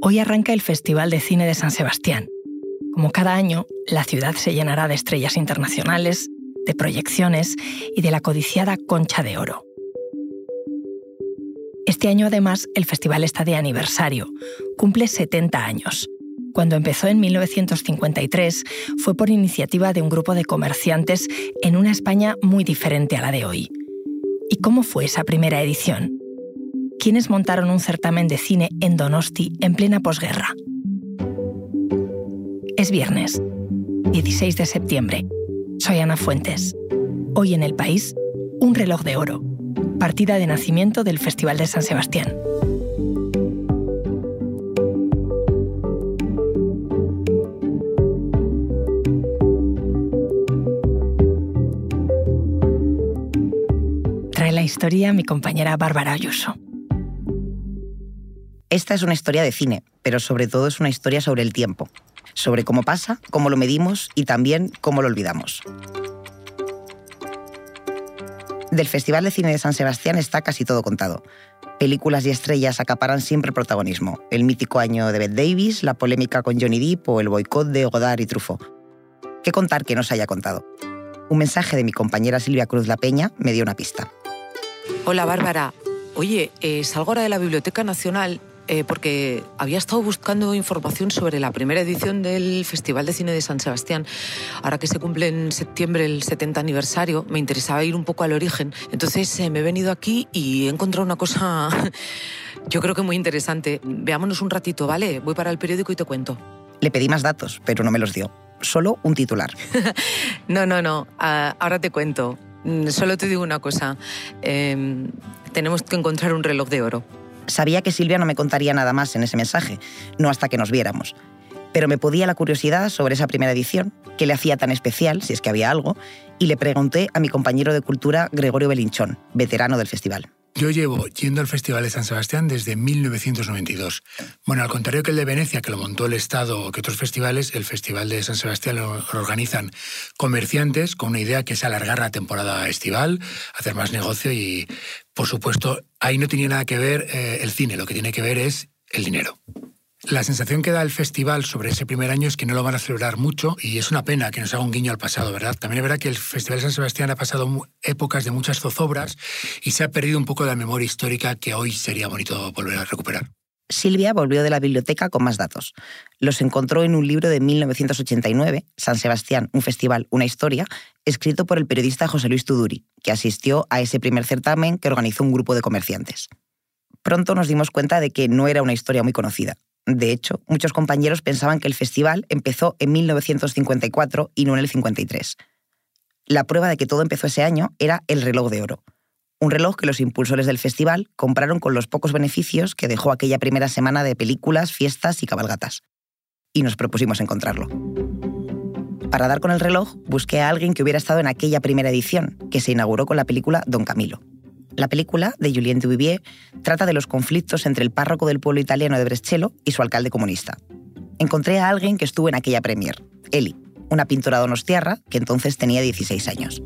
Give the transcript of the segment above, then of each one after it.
Hoy arranca el Festival de Cine de San Sebastián. Como cada año, la ciudad se llenará de estrellas internacionales, de proyecciones y de la codiciada Concha de Oro. Este año además el festival está de aniversario, cumple 70 años. Cuando empezó en 1953 fue por iniciativa de un grupo de comerciantes en una España muy diferente a la de hoy. ¿Y cómo fue esa primera edición? Quienes montaron un certamen de cine en Donosti en plena posguerra. Es viernes, 16 de septiembre. Soy Ana Fuentes. Hoy en el país, un reloj de oro, partida de nacimiento del Festival de San Sebastián. Trae la historia mi compañera Bárbara Ayuso. Esta es una historia de cine, pero sobre todo es una historia sobre el tiempo, sobre cómo pasa, cómo lo medimos y también cómo lo olvidamos. Del Festival de Cine de San Sebastián está casi todo contado. Películas y estrellas acaparan siempre protagonismo. El mítico año de Bette Davis, la polémica con Johnny Depp o el boicot de Godard y Truffaut. ¿Qué contar que no se haya contado? Un mensaje de mi compañera Silvia Cruz La Peña me dio una pista. Hola Bárbara. Oye, eh, salgo ahora de la Biblioteca Nacional eh, porque había estado buscando información sobre la primera edición del Festival de Cine de San Sebastián. Ahora que se cumple en septiembre el 70 aniversario, me interesaba ir un poco al origen. Entonces eh, me he venido aquí y he encontrado una cosa, yo creo que muy interesante. Veámonos un ratito, ¿vale? Voy para el periódico y te cuento. Le pedí más datos, pero no me los dio. Solo un titular. no, no, no. Ah, ahora te cuento. Mm, solo te digo una cosa. Em, tenemos que encontrar un reloj de oro. Sabía que Silvia no me contaría nada más en ese mensaje, no hasta que nos viéramos. Pero me podía la curiosidad sobre esa primera edición, qué le hacía tan especial, si es que había algo, y le pregunté a mi compañero de cultura Gregorio Belinchón, veterano del festival. Yo llevo yendo al Festival de San Sebastián desde 1992. Bueno, al contrario que el de Venecia, que lo montó el Estado o que otros festivales, el Festival de San Sebastián lo, organizan comerciantes con una idea que es alargar la temporada estival, hacer más negocio y, por supuesto, ahí no tenía nada que ver eh, el cine, lo que tiene que ver es el dinero. La sensación que da el festival sobre ese primer año es que no lo van a celebrar mucho y es una pena que nos haga un guiño al pasado, ¿verdad? También es verdad que el Festival de San Sebastián ha pasado épocas de muchas zozobras y se ha perdido un poco de la memoria histórica que hoy sería bonito volver a recuperar. Silvia volvió de la biblioteca con más datos. Los encontró en un libro de 1989, San Sebastián, un festival, una historia, escrito por el periodista José Luis Tuduri, que asistió a ese primer certamen que organizó un grupo de comerciantes. Pronto nos dimos cuenta de que no era una historia muy conocida. De hecho, muchos compañeros pensaban que el festival empezó en 1954 y no en el 53. La prueba de que todo empezó ese año era el reloj de oro. Un reloj que los impulsores del festival compraron con los pocos beneficios que dejó aquella primera semana de películas, fiestas y cabalgatas. Y nos propusimos encontrarlo. Para dar con el reloj, busqué a alguien que hubiera estado en aquella primera edición, que se inauguró con la película Don Camilo. La película, de Julien Duvivier, trata de los conflictos entre el párroco del pueblo italiano de Brescello y su alcalde comunista. Encontré a alguien que estuvo en aquella premier, Eli, una pintora donostiarra que entonces tenía 16 años.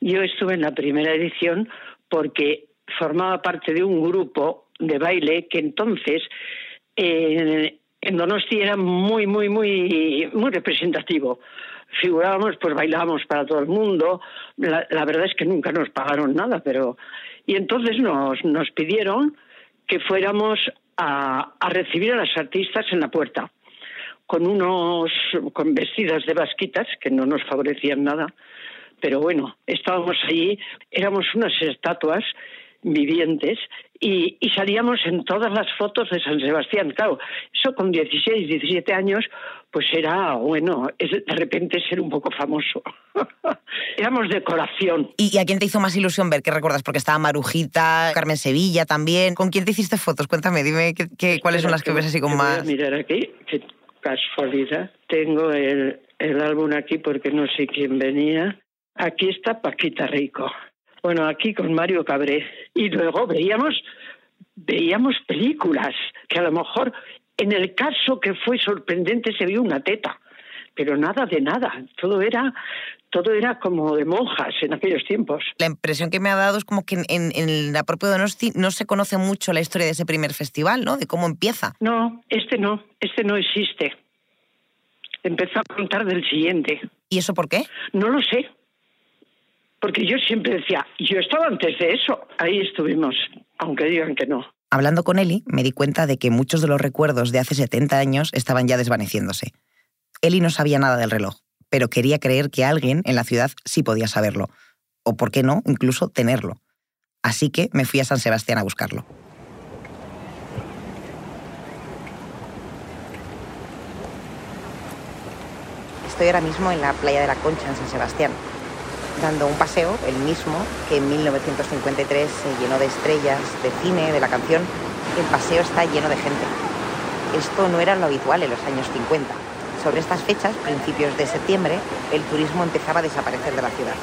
Yo estuve en la primera edición porque formaba parte de un grupo de baile que entonces eh, en Donosti era muy, muy, muy, muy representativo figurábamos, pues bailábamos para todo el mundo. La, verdad es que nunca nos pagaron nada, pero. Y entonces nos, nos pidieron que fuéramos a, a recibir a las artistas en la puerta, con unos. con vestidas de basquitas que no nos favorecían nada. Pero bueno, estábamos allí, éramos unas estatuas vivientes y, y, salíamos en todas las fotos de San Sebastián. Claro, eso con 16, 17 años, pues era, bueno, de repente ser un poco famoso. Éramos decoración. ¿Y a quién te hizo más ilusión ver? ¿Qué recuerdas? Porque estaba Marujita, Carmen Sevilla también. ¿Con quién te hiciste fotos? Cuéntame, dime qué, cuáles son las que ves así con más... mirar aquí, qué casualidad. Tengo el, el álbum aquí porque no sé quién venía. Aquí está Paquita Rico. Bueno, aquí con Mario Cabré. Y luego veíamos, veíamos películas que a lo mejor en el caso que fue sorprendente se vio una teta, pero nada de nada. Todo era todo era como de monjas en aquellos tiempos. La impresión que me ha dado es como que en, en la propia Donosti no se conoce mucho la historia de ese primer festival, ¿no? De cómo empieza. No, este no, este no existe. Empezó a contar del siguiente. ¿Y eso por qué? No lo sé. Porque yo siempre decía, yo estaba antes de eso. Ahí estuvimos, aunque digan que no. Hablando con Eli, me di cuenta de que muchos de los recuerdos de hace 70 años estaban ya desvaneciéndose. Eli no sabía nada del reloj, pero quería creer que alguien en la ciudad sí podía saberlo, o por qué no, incluso tenerlo. Así que me fui a San Sebastián a buscarlo. Estoy ahora mismo en la playa de la Concha, en San Sebastián, dando un paseo, el mismo que en 1953 se llenó de estrellas, de cine, de la canción. El paseo está lleno de gente. Esto no era lo habitual en los años 50. Sobre estas fechas, principios de septiembre, el turismo empezaba a desaparecer de la ciudad.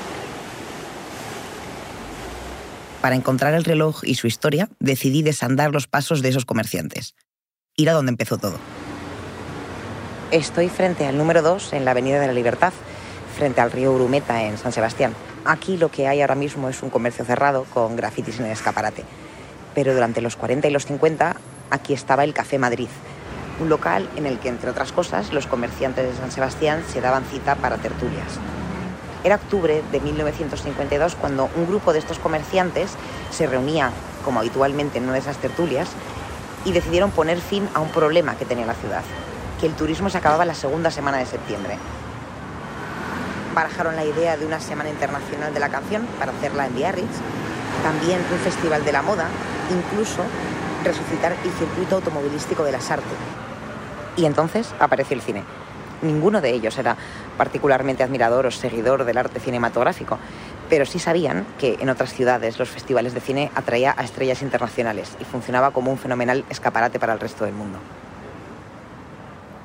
Para encontrar el reloj y su historia, decidí desandar los pasos de esos comerciantes. Ir a donde empezó todo. Estoy frente al número 2 en la Avenida de la Libertad, frente al río Urumeta en San Sebastián. Aquí lo que hay ahora mismo es un comercio cerrado con grafitis en el escaparate. Pero durante los 40 y los 50 aquí estaba el Café Madrid, un local en el que, entre otras cosas, los comerciantes de San Sebastián se daban cita para tertulias. Era octubre de 1952 cuando un grupo de estos comerciantes se reunía, como habitualmente en una de esas tertulias, y decidieron poner fin a un problema que tenía la ciudad, que el turismo se acababa la segunda semana de septiembre barajaron la idea de una Semana Internacional de la Canción para hacerla en Biarritz, también un festival de la moda, incluso resucitar el circuito automovilístico de las artes. Y entonces apareció el cine. Ninguno de ellos era particularmente admirador o seguidor del arte cinematográfico, pero sí sabían que en otras ciudades los festivales de cine atraía a estrellas internacionales y funcionaba como un fenomenal escaparate para el resto del mundo.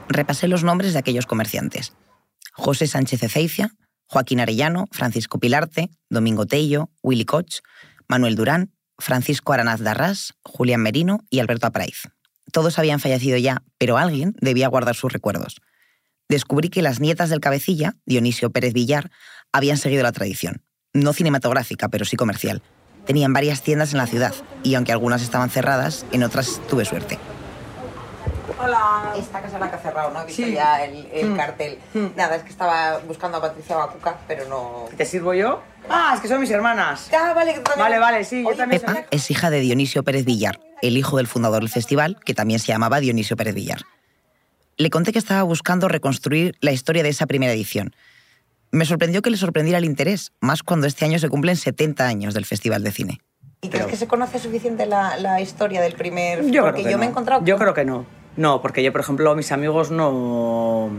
Repasé los nombres de aquellos comerciantes. José Sánchez Ezeicia, Joaquín Arellano, Francisco Pilarte, Domingo Tello, Willy Koch, Manuel Durán, Francisco Aranaz Darras, Julián Merino y Alberto Apraiz. Todos habían fallecido ya, pero alguien debía guardar sus recuerdos. Descubrí que las nietas del cabecilla, Dionisio Pérez Villar, habían seguido la tradición. No cinematográfica, pero sí comercial. Tenían varias tiendas en la ciudad, y aunque algunas estaban cerradas, en otras tuve suerte. Hola. Esta casa la que ha cerrado, ¿no? He visto ya el, Mm. cartel. Nada, es que estaba buscando a Patricia Bacuca, pero no... ¿Te sirvo yo? Ah, es que son mis hermanas. Ah, vale, que también- Vale, vale, sí, yo Oye, también Pepa soy- es hija de Dionisio Pérez Villar, el hijo del fundador del festival, que también se llamaba Dionisio Pérez Villar. Le conté que estaba buscando reconstruir la historia de esa primera edición. Me sorprendió que le sorprendiera el interés, más cuando este año se cumplen 70 años del Festival de Cine. ¿Y crees Pero- que se conoce suficiente la, la historia del primer...? Yo Porque creo que yo no. me he encontrado... Yo creo que no. No, porque yo, por ejemplo, mis amigos no...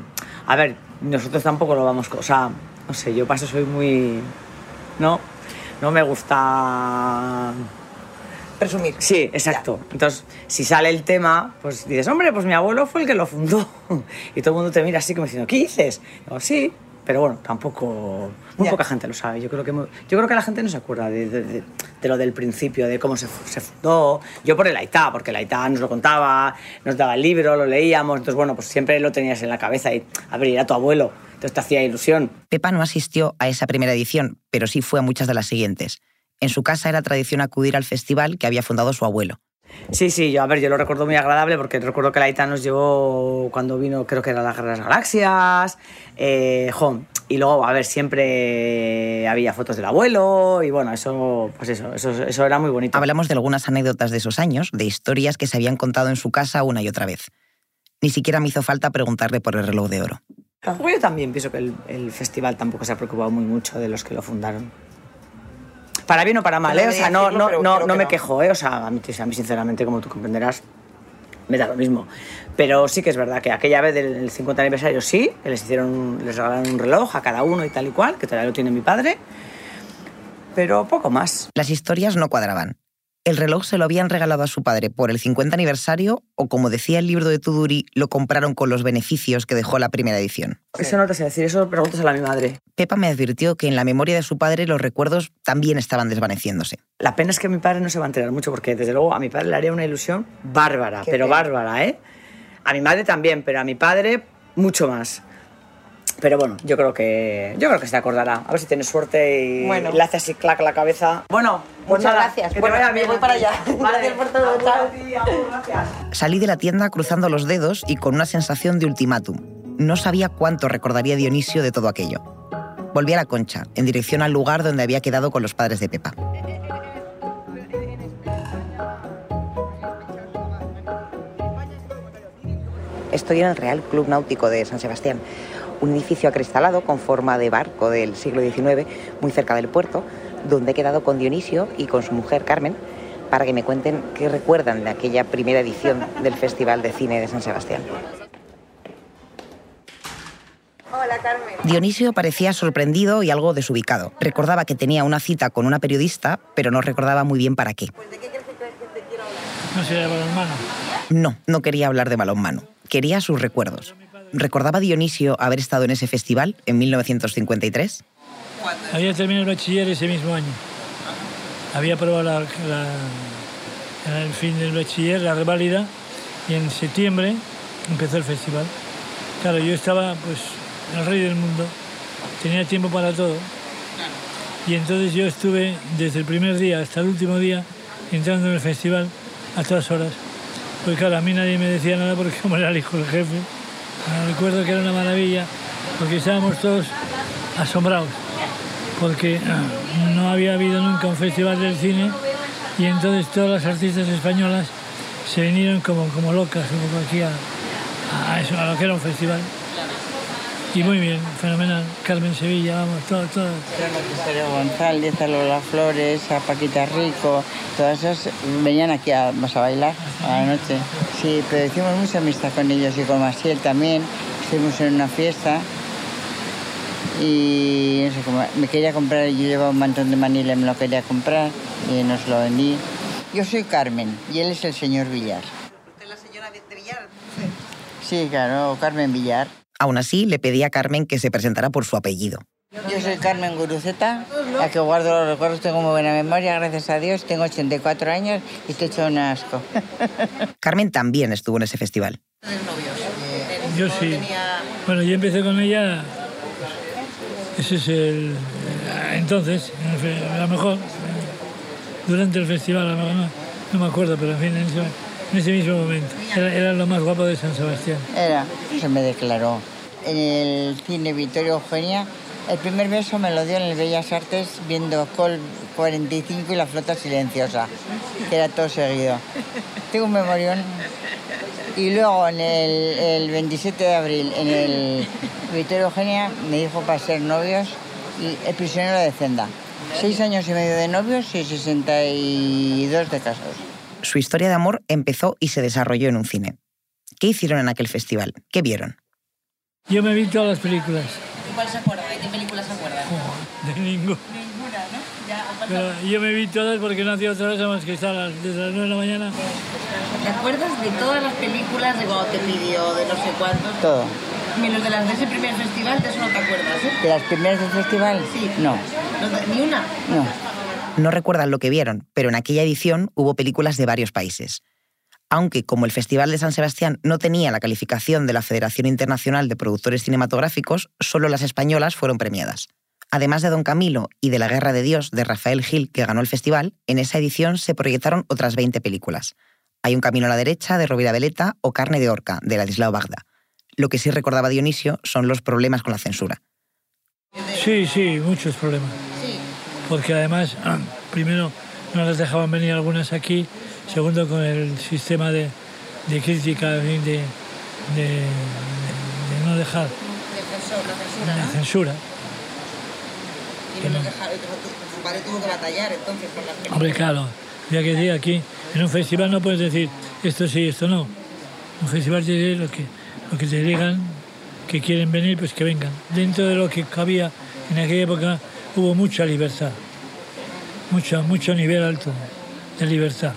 A ver, nosotros tampoco lo vamos... O sea, no sé, yo paso soy muy... No, no me gusta... Presumir. Sí, exacto. Entonces, si sale el tema, pues dices, hombre, pues mi abuelo fue el que lo fundó. Y todo el mundo te mira así como diciendo, ¿qué dices? Digo, sí, pero bueno, tampoco... Muy Ya. poca gente lo sabe. Yo creo que, yo creo que la gente no se acuerda de, de- de- de lo del principio, de cómo se, se fundó. Yo por el Aitá, porque el Aitá nos lo contaba, nos daba el libro, lo leíamos. Entonces, bueno, pues siempre lo tenías en la cabeza y, a ver, era tu abuelo. Entonces te hacía ilusión. Pepa no asistió a esa primera edición, pero sí fue a muchas de las siguientes. En su casa era tradición acudir al festival que había fundado su abuelo. Sí, sí, yo, a ver, yo lo recuerdo muy agradable porque recuerdo que la ITA nos llevó cuando vino, creo que era las Galaxias, eh, jo, y luego, a ver, siempre había fotos del abuelo y bueno, eso, pues eso, eso, eso era muy bonito. Hablamos de algunas anécdotas de esos años, de historias que se habían contado en su casa una y otra vez. Ni siquiera me hizo falta preguntarle por el reloj de oro. Yo también pienso que el, el festival tampoco se ha preocupado muy mucho de los que lo fundaron. Para bien o para mal, ¿eh? O sea, no, no, no, no me no. quejo, ¿eh? O sea, a mí, a mí, sinceramente, como tú comprenderás, me da lo mismo. Pero sí que es verdad que aquella vez del 50 aniversario sí, que les hicieron, les regalaron un reloj a cada uno y tal y cual, que todavía lo tiene mi padre, pero poco más. Las historias no cuadraban. El reloj se lo habían regalado a su padre por el 50 aniversario o, como decía el libro de Tuduri, lo compraron con los beneficios que dejó la primera edición. Eso no te sé decir, eso pregúntaselo a mi madre. Pepa me advirtió que en la memoria de su padre los recuerdos también estaban desvaneciéndose. La pena es que mi padre no se va a enterar mucho porque desde luego a mi padre le haría una ilusión bárbara, Qué pero pena. bárbara, ¿eh? A mi madre también, pero a mi padre mucho más. Pero bueno, yo creo que yo creo que se acordará. A ver si tienes suerte y Bueno. le hace así clac la cabeza. Bueno, pues Muchas nada, gracias. que te Bueno, vaya me bien voy para allá. Gracias por todo, chao. gracias. Salí de la tienda cruzando los dedos y con una sensación de ultimátum. No sabía cuánto recordaría Dionisio de todo aquello. Volví a la concha, en dirección al lugar donde había quedado con los padres de Pepa. Estoy en el Real Club Náutico de San Sebastián, un edificio acristalado con forma de barco del siglo XIX, muy cerca del puerto, donde he quedado con Dionisio y con su mujer Carmen para que me cuenten qué recuerdan de aquella primera edición del Festival de Cine de San Sebastián. Hola, Carmen. Dionisio parecía sorprendido y algo desubicado. Recordaba que tenía una cita con una periodista, pero no recordaba muy bien para qué. Pues, ¿de qué crees que te quiero hablar? No sería balonmano. No, no quería hablar de balonmano. Quería sus recuerdos. ¿Recordaba Dionisio haber estado en ese festival en 1953? Había terminado el bachiller ese mismo año. Había aprobado el fin del bachiller, la reválida, y en septiembre empezó el festival. Claro, yo estaba pues el rey del mundo, tenía tiempo para todo. Y entonces yo estuve desde el primer día hasta el último día entrando en el festival a todas horas. Pues claro, a mí nadie me decía nada porque como era el hijo del jefe, me recuerdo que era una maravilla porque estábamos todos asombrados porque ah, no había habido nunca un festival del cine y entonces todas las artistas españolas se vinieron como, como locas un poco a lo que era un festival. Y muy bien, fenomenal. Carmen Sevilla, vamos, todo, todo. Pedro González, a Lola Flores, a Paquita Rico, todas esas venían aquí a, a bailar a la noche. Sí, pero hicimos mucha amistad con ellos y con Maciel también. Estuvimos en una fiesta y no sé cómo, me quería comprar, yo llevaba un montón de manila y me lo quería comprar y nos lo vendí. Yo soy Carmen y él es el señor Villar. ¿Usted es la señora de, de Villar? Sí, claro, Carmen Villar. Aún así, le pedí a Carmen que se presentara por su apellido. Yo soy Carmen Guruceta, la que guardo los recuerdos, tengo muy buena memoria, gracias a Dios, tengo 84 años y estoy hecho un asco. Carmen también estuvo en ese festival. Yo ¿No sí. Bueno, yo empecé con ella, ese es el... Entonces, en el fe- a lo mejor, durante el festival, a lo mejor no, no me acuerdo, pero en fin, en ese, en ese mismo momento. Era, lo más guapo de San Sebastián. Era, se me declaró. En el cine Victoria Eugenia, el primer beso me lo dio en el Bellas Artes viendo Col 45 y la flota silenciosa, que era todo seguido. Tengo un memorión. Y luego el, el 27 de abril, en el Victoria Eugenia, me dijo para ser novios y el prisionero de Zenda. Seis años y medio de novios y 62 de casados. Su historia de amor empezó y se desarrolló en un cine. ¿Qué hicieron en aquel festival? ¿Qué vieron? Yo me vi todas las películas, ¿Y cuál se acuerda? ¿De qué película se acuerda? de ningún. Ninguna, ¿no? Ya, Pero yo me vi todas porque no hacía otra cosa más que estar desde las 9 de la mañana. ¿Te acuerdas de todas las películas de cuando te pidió, de no sé cuántos? Todo. Menos de las de ese primer festival, de eso no te acuerdas, ¿eh? ¿De las primeras del festival? Sí. No, Ni una. no. No recuerdan lo que vieron, pero en aquella edición hubo películas de varios países. Aunque, como el Festival de San Sebastián no tenía la calificación de la Federación Internacional de Productores Cinematográficos, solo las españolas fueron premiadas. Además de Don Camilo y de La Guerra de Dios de Rafael Gil, que ganó el festival, en esa edición se proyectaron otras 20 películas. Hay un camino a la derecha de Rovira Veleta o Carne de Orca de Ladislao Bagda. Lo que sí recordaba Dionisio son los problemas con la censura. Sí, sí, muchos problemas. Sí. Porque además, primero, no las dejaban venir algunas aquí. Segundo, con el sistema de, de crítica, de, de, de no dejar la censura, la tuvo que batallar entonces con películas. Hombre, claro, ya que decir aquí, en un festival no puedes decir esto sí, esto no. Un festival te dice lo que, lo que te digan que quieren venir, pues que vengan. Dentro de lo que cabía en aquella época hubo mucha libertad, mucho, mucho nivel alto de libertad.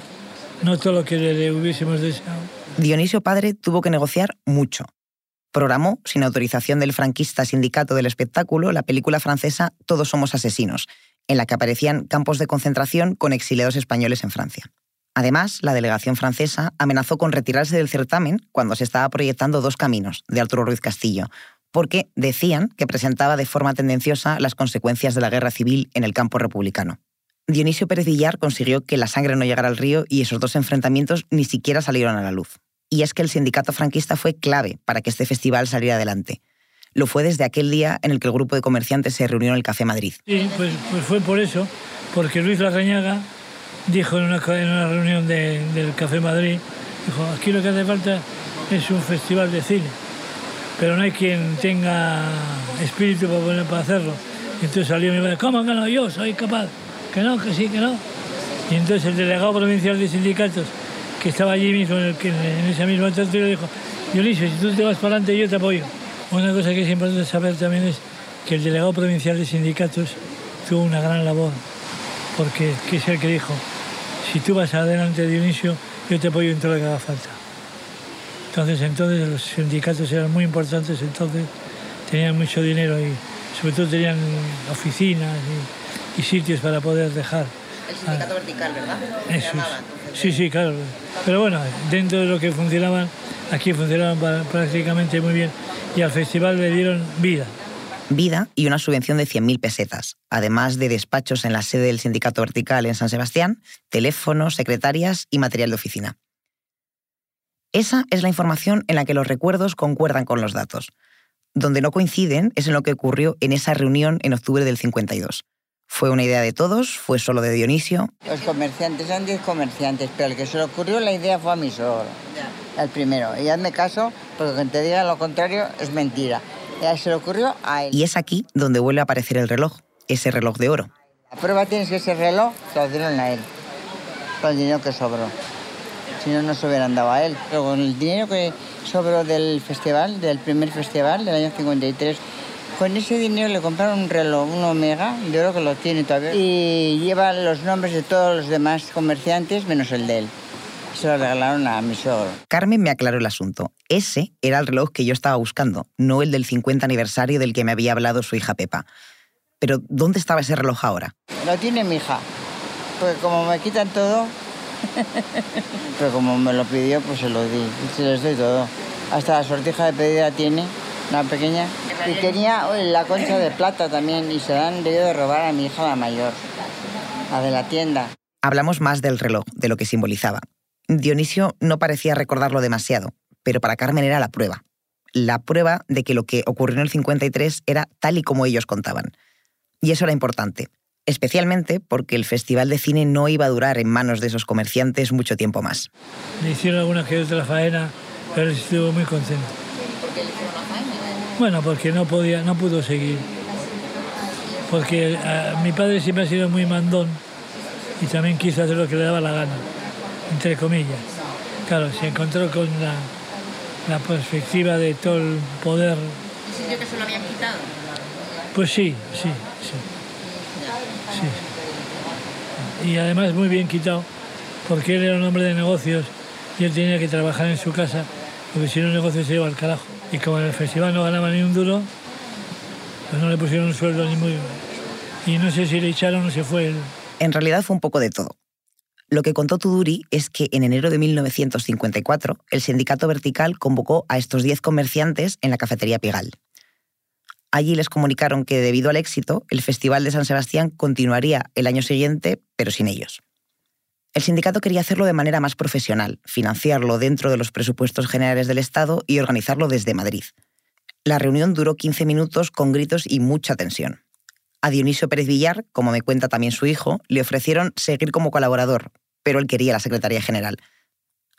No todo lo que le hubiésemos deseado. Dionisio Padre tuvo que negociar mucho. Programó, sin autorización del franquista sindicato del espectáculo, la película francesa Todos somos asesinos, en la que aparecían campos de concentración con exiliados españoles en Francia. Además, la delegación francesa amenazó con retirarse del certamen cuando se estaba proyectando Dos Caminos, de Arturo Ruiz Castillo, porque decían que presentaba de forma tendenciosa las consecuencias de la guerra civil en el campo republicano. Dionisio Pérez Villar consiguió que la sangre no llegara al río y esos dos enfrentamientos ni siquiera salieron a la luz. Y es que el sindicato franquista fue clave para que este festival saliera adelante. Lo fue desde aquel día en el que el grupo de comerciantes se reunió en el Café Madrid. Sí, pues, pues fue por eso, porque Luis Larrañaga dijo en una, reunión de- del Café Madrid, dijo, aquí lo que hace falta es un festival de cine, pero no hay quien tenga espíritu para, poner- para hacerlo. Y entonces salió mi padre, ¿cómo que no? Yo soy capaz. Que no, que sí, que no. Y entonces el delegado provincial de sindicatos, que estaba allí mismo, en, el en esa misma tertulia, dijo, Dionisio, si tú te vas para adelante, yo te apoyo. Una cosa que es importante saber también es que el delegado provincial de sindicatos tuvo una gran labor, porque que es el que dijo, si tú vas adelante, Dionisio, yo te apoyo en todo lo que haga falta. Entonces, entonces los sindicatos eran muy importantes, entonces tenían mucho dinero y sobre todo tenían oficinas y, y sitios para poder dejar. El sindicato vertical, ¿verdad? Eso. Sí, sí, claro. Pero bueno, dentro de lo que funcionaban, aquí funcionaban prácticamente muy bien y al festival le dieron vida. Vida y una subvención de 100.000 pesetas, además de despachos en la sede del sindicato vertical en San Sebastián, teléfonos, secretarias y material de oficina. Esa es la información en la que los recuerdos concuerdan con los datos. Donde no coinciden es en lo que ocurrió en esa reunión en octubre del 52. ¿Fue una idea de todos? ¿Fue solo de Dionisio? Los comerciantes, eran 10 comerciantes, pero el que se le ocurrió la idea fue a mi suegro, el primero. Y hazme caso, porque quien te diga lo contrario es mentira. Ya se le ocurrió a él. Y es aquí donde vuelve a aparecer el reloj, ese reloj de oro. La prueba tienes que ese reloj se lo dieron a él, con el dinero que sobró. Si no, no se hubieran dado a él. Pero con el dinero que sobró del festival, del primer festival del año 53, con ese dinero le compraron un reloj, un Omega, de oro que lo tiene todavía, y lleva los nombres de todos los demás comerciantes menos el de él. Se lo regalaron a mi suegro. Carmen me aclaró el asunto. Ese era el reloj que yo estaba buscando, no el del 50 aniversario del que me había hablado su hija Pepa. Pero, ¿dónde estaba ese reloj ahora? Lo tiene mi hija, porque como me quitan todo, pero como me lo pidió, pues se lo di, se les doy todo. Hasta la sortija de pedida tiene, una pequeña. Y tenía la concha de plata también, y se la han debido de robar a mi hija la mayor, la de la tienda. Hablamos más del reloj, de lo que simbolizaba. Dionisio no parecía recordarlo demasiado, pero para Carmen era la prueba. La prueba de que lo que ocurrió en el 53 era tal y como ellos contaban. Y eso era importante, especialmente porque el Festival de Cine no iba a durar en manos de esos comerciantes mucho tiempo más. Le hicieron alguna que otra faena, pero estuvo muy contento. ¿Por qué le hicieron la faena? Bueno, porque no podía, no pudo seguir. Porque eh, mi padre siempre ha sido muy mandón y también quiso hacer lo que le daba la gana, entre comillas. Claro, se encontró con la, la perspectiva de todo el poder. ¿Y sintió que se lo habían quitado? Pues sí, sí, sí. Sí. Y además muy bien quitado, porque él era un hombre de negocios y él tenía que trabajar en su casa, porque si no el negocio se iba al carajo. Y como en el festival no ganaba ni un duro, pues no le pusieron un sueldo ni muy... Y no sé si le echaron o se fue. En realidad fue un poco de todo. Lo que contó Tuduri es que en enero de 1954 el sindicato vertical convocó a estos 10 comerciantes en la cafetería Pigal. Allí les comunicaron que debido al éxito, el Festival de San Sebastián continuaría el año siguiente, pero sin ellos. El sindicato quería hacerlo de manera más profesional, financiarlo dentro de los presupuestos generales del Estado y organizarlo desde Madrid. La reunión duró 15 minutos con gritos y mucha tensión. A Dionisio Pérez Villar, como me cuenta también su hijo, le ofrecieron seguir como colaborador, pero él quería la Secretaría General.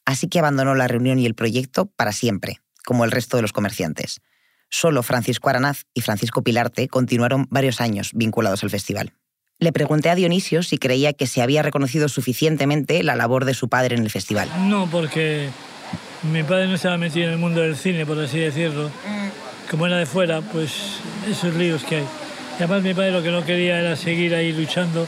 Así que abandonó la reunión y el proyecto para siempre, como el resto de los comerciantes. Solo Francisco Aranaz y Francisco Pilarte continuaron varios años vinculados al festival. Le pregunté a Dionisio si creía que se había reconocido suficientemente la labor de su padre en el festival. No, porque mi padre no estaba metido en el mundo del cine, por así decirlo. Como era de fuera, pues esos líos que hay. Y además mi padre lo que no quería era seguir ahí luchando,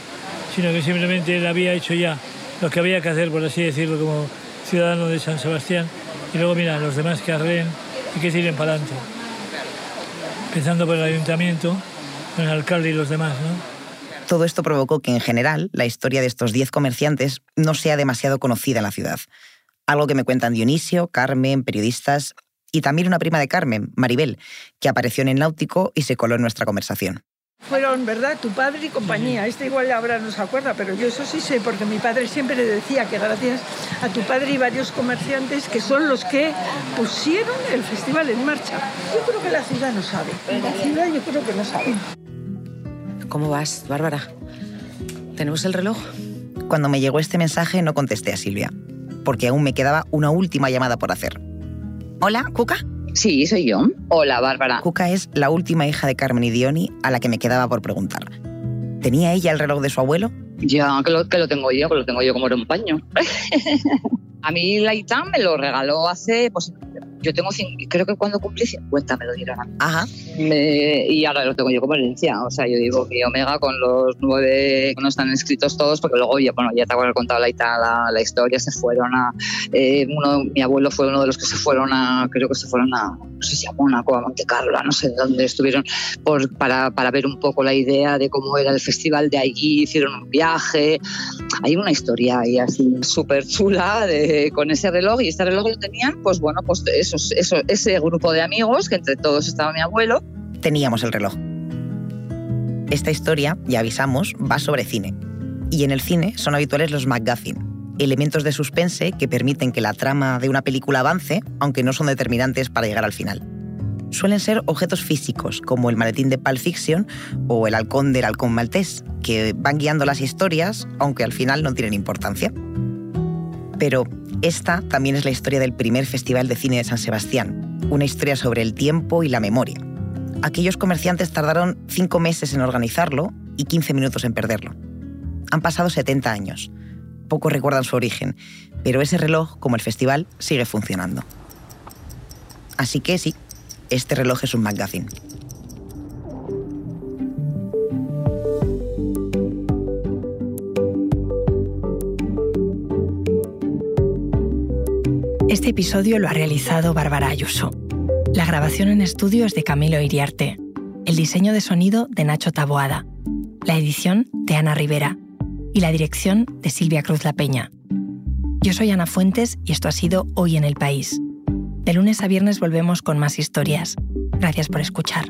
sino que simplemente él había hecho ya lo que había que hacer, por así decirlo, como ciudadano de San Sebastián. Y luego, mira, los demás que arreen y que tiren para adelante. Empezando por el ayuntamiento, el alcalde y los demás, ¿no? Todo esto provocó que, en general, la historia de estos 10 comerciantes no sea demasiado conocida en la ciudad. Algo que me cuentan Dionisio, Carmen, periodistas Y también una prima de Carmen, Maribel, que apareció en el náutico y se coló en nuestra conversación. Fueron, ¿verdad? Tu padre y compañía. Este igual ahora no se acuerda, pero yo eso sí sé, porque mi padre siempre le decía que gracias a tu padre y varios comerciantes que son los que pusieron el festival en marcha. Yo creo que la ciudad no sabe. La ciudad yo creo que no sabe. ¿Cómo vas, Bárbara? ¿Tenemos el reloj? Cuando me llegó este mensaje no contesté a Silvia, porque aún me quedaba una última llamada por hacer. Hola, Cuca. Sí, soy yo. Hola, Bárbara. Cuca es la última hija de Carmen y Diony a la que me quedaba por preguntar. ¿Tenía ella el reloj de su abuelo? Ya, que lo, que lo tengo yo, que lo tengo yo como era un paño. a mí Laitán me lo regaló hace, pues, yo tengo, creo que cuando cumplí 50 me lo dieron a mí. Ajá. Me, y ahora lo tengo yo como herencia. O sea, yo digo que Omega con los nueve, no están escritos todos, porque luego ya, bueno, ya te habré contado la, la, la historia, se fueron a, eh, uno, mi abuelo fue uno de los que se fueron a, creo que se fueron a, no sé si a Mónaco, a Monte Carlo, a no sé dónde estuvieron, por, para, para ver un poco la idea de cómo era el festival de allí, hicieron un viaje. Hay una historia ahí así súper chula de, con ese reloj y este reloj lo tenían, pues bueno, pues eso ese grupo de amigos, que entre todos estaba mi abuelo. Teníamos el reloj. Esta historia, ya avisamos, va sobre cine. Y en el cine son habituales los MacGuffin, elementos de suspense que permiten que la trama de una película avance, aunque no son determinantes para llegar al final. Suelen ser objetos físicos, como el maletín de Pulp Fiction o el halcón del halcón maltés, que van guiando las historias, aunque al final no tienen importancia. Pero esta también es la historia del primer Festival de Cine de San Sebastián, una historia sobre el tiempo y la memoria. Aquellos comerciantes tardaron cinco meses en organizarlo y 15 minutos en perderlo. Han pasado 70 años. Pocos recuerdan su origen, pero ese reloj, como el festival, sigue funcionando. Así que sí, este reloj es un McGuffin. Este episodio lo ha realizado Bárbara Ayuso. La grabación en estudio es de Camilo Iriarte. El diseño de sonido de Nacho Taboada. La edición de Ana Rivera. Y la dirección de Silvia Cruz La Peña. Yo soy Ana Fuentes y esto ha sido Hoy en el País. De lunes a viernes volvemos con más historias. Gracias por escuchar.